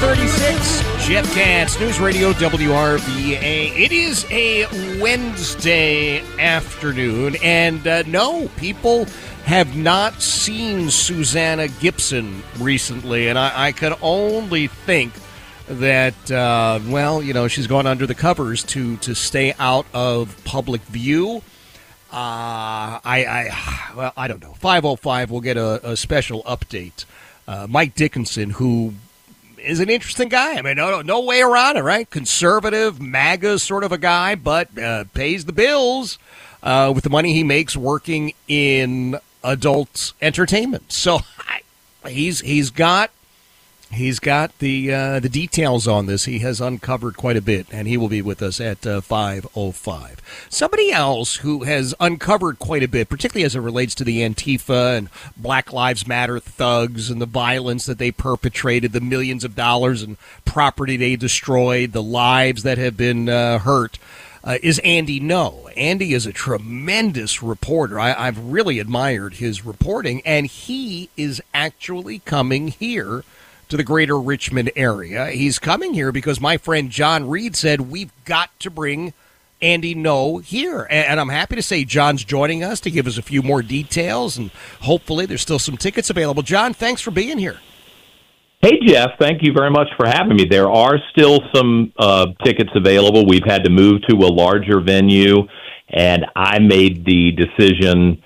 436, Jeff Katz, News Radio WRVA. It is a Wednesday afternoon, and uh, no, people have not seen Susanna Gibson recently, and I, I can only think that uh, well, you know, she's gone under the covers to to stay out of public view. Uh, I, I, well, I don't know. 505 will get a, a special update. Uh, Mike Dickinson, who is an interesting guy. I mean, no, no way around it, right? Conservative, MAGA sort of a guy, but uh, pays the bills uh, with the money he makes working in adult entertainment. So I, he's he's got He's got the uh, the details on this. He has uncovered quite a bit, and he will be with us at uh, five oh five. Somebody else who has uncovered quite a bit, particularly as it relates to the Antifa and Black Lives Matter thugs and the violence that they perpetrated, the millions of dollars and property they destroyed, the lives that have been uh, hurt. Uh, is Andy Ngo. Andy is a tremendous reporter. I, I've really admired his reporting, and he is actually coming here to the greater Richmond area. He's coming here because my friend John Reid said we've got to bring Andy Ngo here. And I'm happy to say John's joining us to give us a few more details, and hopefully there's still some tickets available. John, thanks for being here. Hey, Jeff, thank you very much for having me. There are still some uh, tickets available. We've had to move to a larger venue, and I made the decision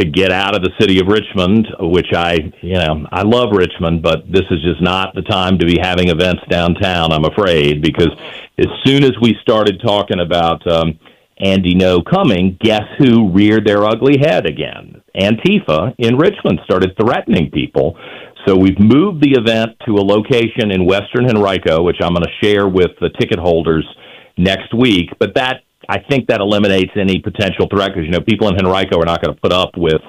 to get out of the city of Richmond, which I, you know, I love Richmond, but this is just not the time to be having events downtown, I'm afraid, because as soon as we started talking about um, Andy Ngo coming, guess who reared their ugly head again? Antifa in Richmond started threatening people. So we've moved the event to a location in Western Henrico, which I'm going to share with the ticket holders next week. But that I think that eliminates any potential threat because you know people in Henrico are not going to put up with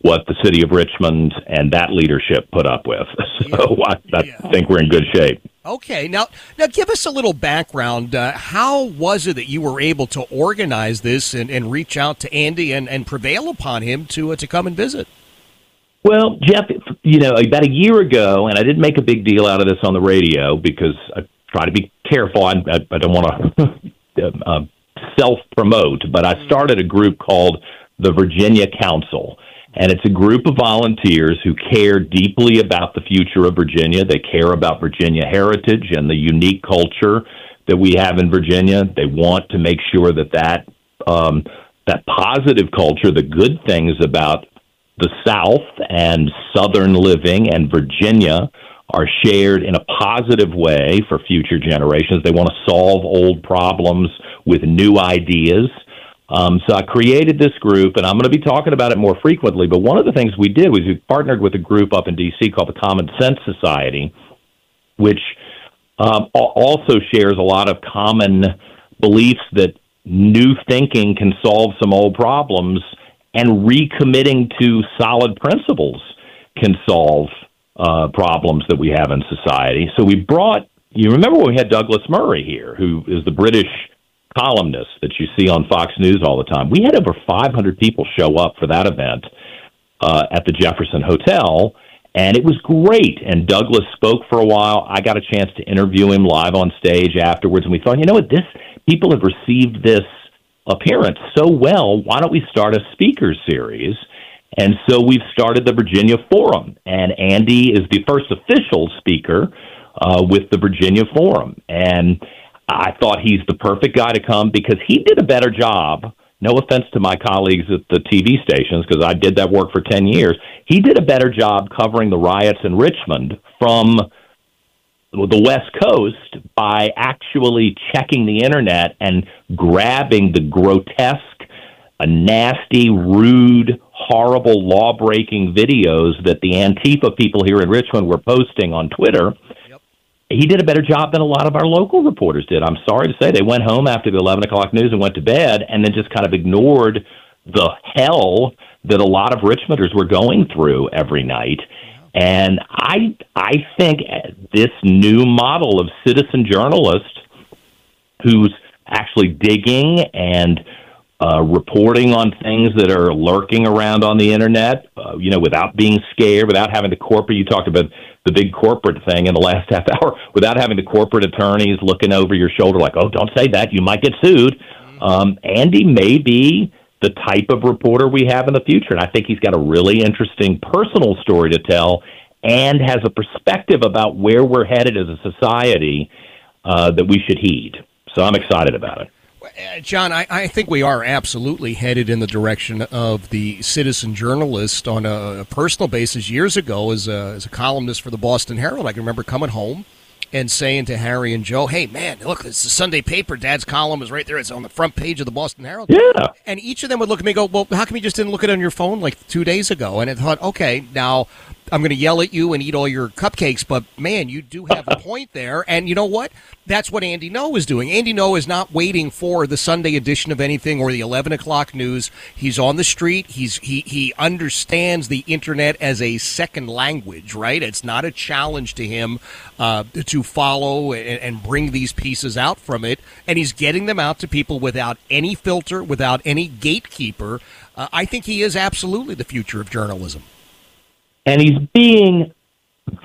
what the city of Richmond and that leadership put up with. So yeah. I, I yeah. think we're in good shape. Okay, now now give us a little background. Uh, how was it that you were able to organize this and, and reach out to Andy and, and prevail upon him to uh, to come and visit? Well, Jeff, you know, about a year ago, and I didn't make a big deal out of this on the radio because I try to be careful. I, I, I don't want to uh, self promote, but I started a group called the Virginia Council. And it's a group of volunteers who care deeply about the future of Virginia. They care about Virginia heritage and the unique culture that we have in Virginia. They want to make sure that that, um, that positive culture, the good things about the South and Southern living and Virginia are shared in a positive way for future generations. They want to solve old problems with new ideas. Um, so I created this group, and I'm going to be talking about it more frequently. But one of the things we did was we partnered with a group up in D.C. called the Common Sense Society, which um, also shares a lot of common beliefs that new thinking can solve some old problems, and recommitting to solid principles can solve uh, problems that we have in society. So we brought. You remember when we had Douglas Murray here, who is the British columnist that you see on Fox News all the time. We had over 500 people show up for that event uh, at the Jefferson Hotel, And it was great. And Douglas spoke for a while. I got a chance to interview him live on stage afterwards. And we thought, you know what, this people have received this appearance so well. Why don't we start a speaker series? And so we've started the Virginia Forum. And Andy is the first official speaker uh, with the Virginia Forum. And I thought he's the perfect guy to come because he did a better job. No offense to my colleagues at the TV stations, because I did that work for 10 years. He did a better job covering the riots in Richmond from the West Coast by actually checking the internet and grabbing the grotesque, a nasty, rude, horrible, law breaking videos that the Antifa people here in Richmond were posting on Twitter he did a better job than a lot of our local reporters did. I'm sorry to say they went home after the 11 o'clock news and went to bed and then just kind of ignored the hell that a lot of Richmonders were going through every night. And I I think uh, this new model of citizen journalist who's actually digging and uh, reporting on things that are lurking around on the internet, uh, you know, without being scared, without having the corporate. You talked about the big corporate thing in the last half hour, without having the corporate attorneys looking over your shoulder, like, "Oh, don't say that, you might get sued." Um, Andy may be the type of reporter we have in the future, and I think he's got a really interesting personal story to tell, and has a perspective about where we're headed as a society uh, that we should heed. So I'm excited about it. Uh, John, I, I, think we are absolutely headed in the direction of the citizen journalist on a, a personal basis. Years ago, as a, as a columnist for the Boston Herald, I can remember coming home and saying to Harry and Joe, "Hey, man, look, it's the Sunday paper. Dad's column is right there. It's on the front page of the Boston Herald." Yeah. And each of them would look at me and go, "Well, how come you just didn't look at it on your phone like two days ago?" And I thought, okay, now I'm going to yell at you and eat all your cupcakes, but man, you do have a point there. And you know what? That's what Andy Ngo is doing. Andy Ngo is not waiting for the Sunday edition of anything or the 11 o'clock news. He's on the street. He's he he understands the internet as a second language, right? It's not a challenge to him uh, to follow and, and bring these pieces out from it, and he's getting them out to people without any filter, without any gatekeeper. Uh, I think he is absolutely the future of journalism and he's being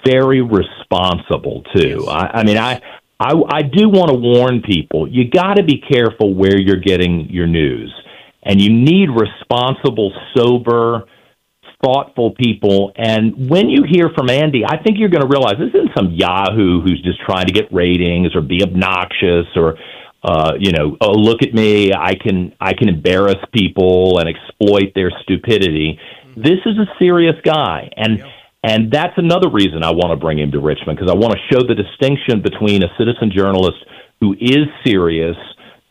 very responsible too. I, I mean, I, I I do want to warn people: you got to be careful where you're getting your news, and you need responsible, sober, thoughtful people. And when you hear from Andy, I think you're going to realize this isn't some Yahoo who's just trying to get ratings or be obnoxious or. Uh, you know, oh look at me! I can I can embarrass people and exploit their stupidity. This is a serious guy, and yep. and that's another reason I want to bring him to Richmond because I want to show the distinction between a citizen journalist who is serious,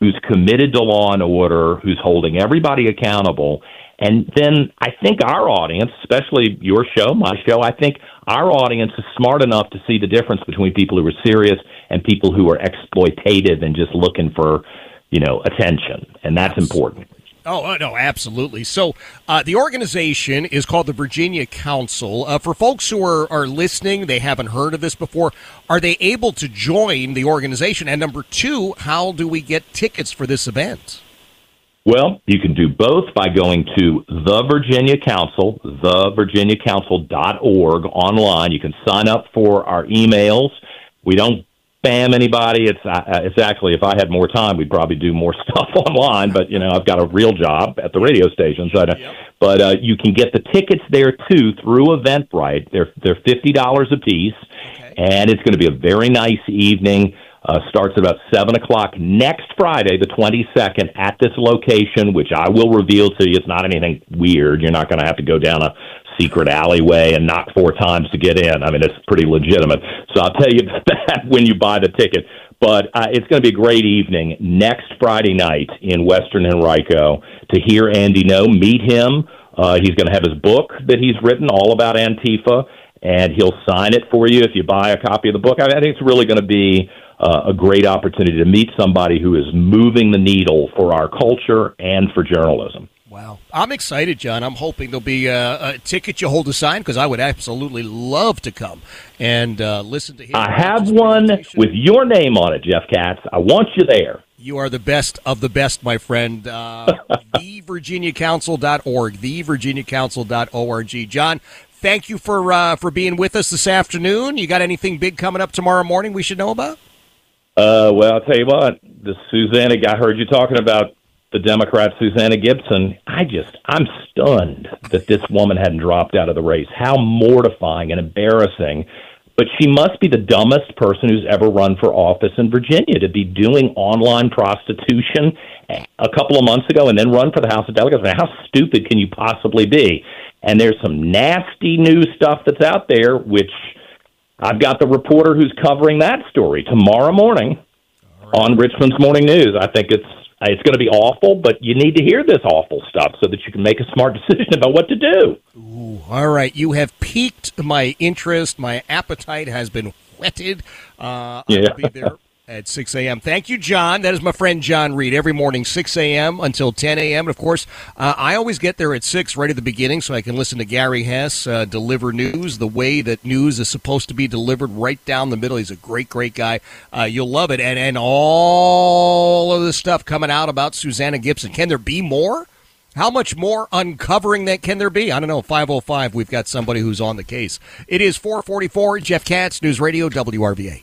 who's committed to law and order, who's holding everybody accountable, and then I think our audience, especially your show, my show, I think our audience is smart enough to see the difference between people who are serious and people who are exploitative and just looking for, you know, attention, and that's important. Oh, uh, no, absolutely. So uh, the organization is called the Virginia Council. Uh, for folks who are, are listening, they haven't heard of this before, are they able to join the organization? And number two, how do we get tickets for this event? Well, you can do both by going to the Virginia Council, thevirginiacouncil.org online. You can sign up for our emails. We don't spam anybody. It's uh, it's actually if I had more time, we'd probably do more stuff online. But you know, I've got a real job at the radio station, so uh, yep. but uh, you can get the tickets there too through Eventbrite. They're they're fifty dollars a piece, okay. and it's going to be a very nice evening. Uh, starts at about seven o'clock next Friday, the twenty second, at this location, which I will reveal to you. It's not anything weird. You're not going to have to go down a secret alleyway and knock four times to get in. I mean, it's pretty legitimate. So I'll tell you that when you buy the ticket. But uh, it's going to be a great evening next Friday night in Western Henrico to hear Andy Ngo, meet him. Uh, he's going to have his book that he's written all about Antifa, and he'll sign it for you if you buy a copy of the book. I, I think it's really going to be uh, a great opportunity to meet somebody who is moving the needle for our culture and for journalism. Wow. I'm excited, John. I'm hoping there'll be a, a ticket you hold a sign because I would absolutely love to come and uh, listen to him. I have one with your name on it, Jeff Katz. I want you there. You are the best of the best, my friend. Uh, thevirginiacouncil.org, thevirginiacouncil.org. John, thank you for uh, for being with us this afternoon. You got anything big coming up tomorrow morning we should know about? Uh, well, I'll tell you what, the Susanna, I heard you talking about the Democrat Susanna Gibson. I just, I'm stunned that this woman hadn't dropped out of the race. How mortifying and embarrassing. But she must be the dumbest person who's ever run for office in Virginia to be doing online prostitution a couple of months ago and then run for the House of Delegates. I mean, how stupid can you possibly be? And there's some nasty new stuff that's out there, which I've got the reporter who's covering that story tomorrow morning right. on Richmond's Morning News. I think it's it's going to be awful, but you need to hear this awful stuff so that you can make a smart decision about what to do. Ooh, all right, you have piqued my interest. My appetite has been whetted. Uh, yeah. I'll be there at 6 a.m. Thank you, John. That is my friend John Reid. Every morning, 6 a.m. until 10 a.m. And of course, uh, I always get there at 6 right at the beginning so I can listen to Gary Hess uh, deliver news the way that news is supposed to be delivered right down the middle. He's a great, great guy. Uh, you'll love it. And, and all of the stuff coming out about Susanna Gibson. Can there be more? How much more uncovering that can there be? I don't know. 505, we've got somebody who's on the case. It is 444, Jeff Katz, News Radio, WRVA.